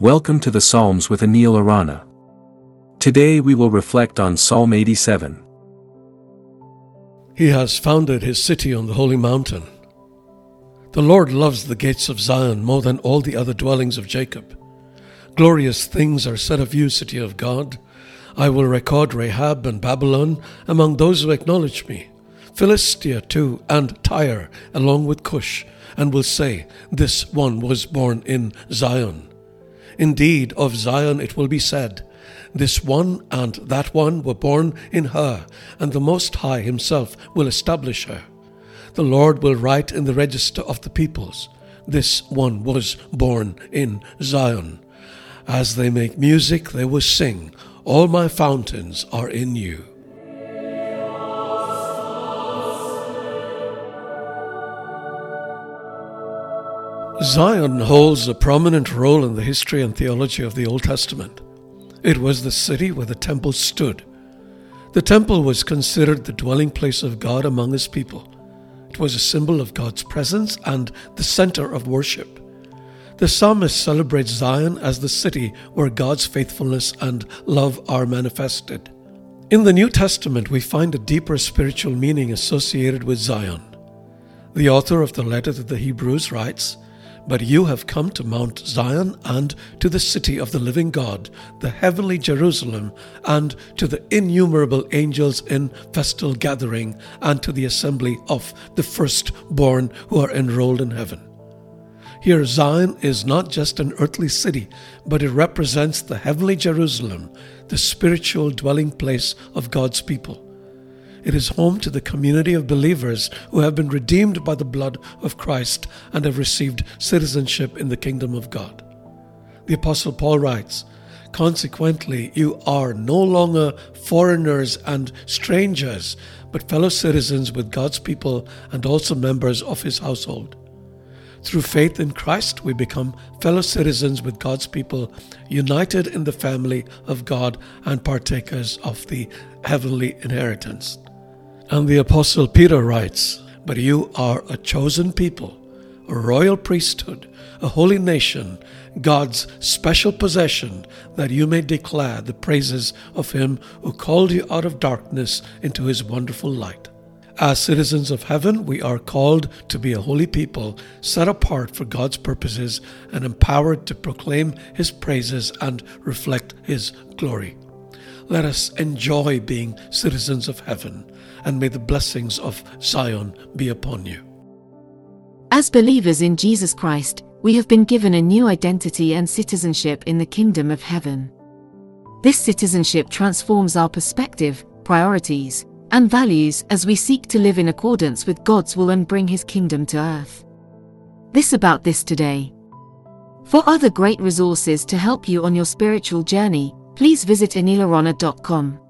Welcome to the Psalms with Anil Arana. Today we will reflect on Psalm 87. He has founded his city on the holy mountain. The Lord loves the gates of Zion more than all the other dwellings of Jacob. Glorious things are said of you, city of God. I will record Rahab and Babylon among those who acknowledge me. Philistia too, and Tyre, along with Cush, and will say, This one was born in Zion. Indeed, of Zion it will be said, This one and that one were born in her, and the Most High Himself will establish her. The Lord will write in the register of the peoples, This one was born in Zion. As they make music, they will sing, All my fountains are in you. Zion holds a prominent role in the history and theology of the Old Testament. It was the city where the temple stood. The temple was considered the dwelling place of God among his people. It was a symbol of God's presence and the center of worship. The psalmist celebrates Zion as the city where God's faithfulness and love are manifested. In the New Testament, we find a deeper spiritual meaning associated with Zion. The author of the letter to the Hebrews writes, but you have come to Mount Zion and to the city of the living God, the heavenly Jerusalem, and to the innumerable angels in festal gathering, and to the assembly of the firstborn who are enrolled in heaven. Here, Zion is not just an earthly city, but it represents the heavenly Jerusalem, the spiritual dwelling place of God's people. It is home to the community of believers who have been redeemed by the blood of Christ and have received citizenship in the kingdom of God. The Apostle Paul writes, Consequently, you are no longer foreigners and strangers, but fellow citizens with God's people and also members of his household. Through faith in Christ, we become fellow citizens with God's people, united in the family of God and partakers of the heavenly inheritance. And the Apostle Peter writes, But you are a chosen people, a royal priesthood, a holy nation, God's special possession, that you may declare the praises of Him who called you out of darkness into His wonderful light. As citizens of heaven, we are called to be a holy people, set apart for God's purposes and empowered to proclaim His praises and reflect His glory. Let us enjoy being citizens of heaven and may the blessings of Zion be upon you. As believers in Jesus Christ, we have been given a new identity and citizenship in the kingdom of heaven. This citizenship transforms our perspective, priorities, and values as we seek to live in accordance with God's will and bring His kingdom to earth. This about this today. For other great resources to help you on your spiritual journey, please visit anilarana.com.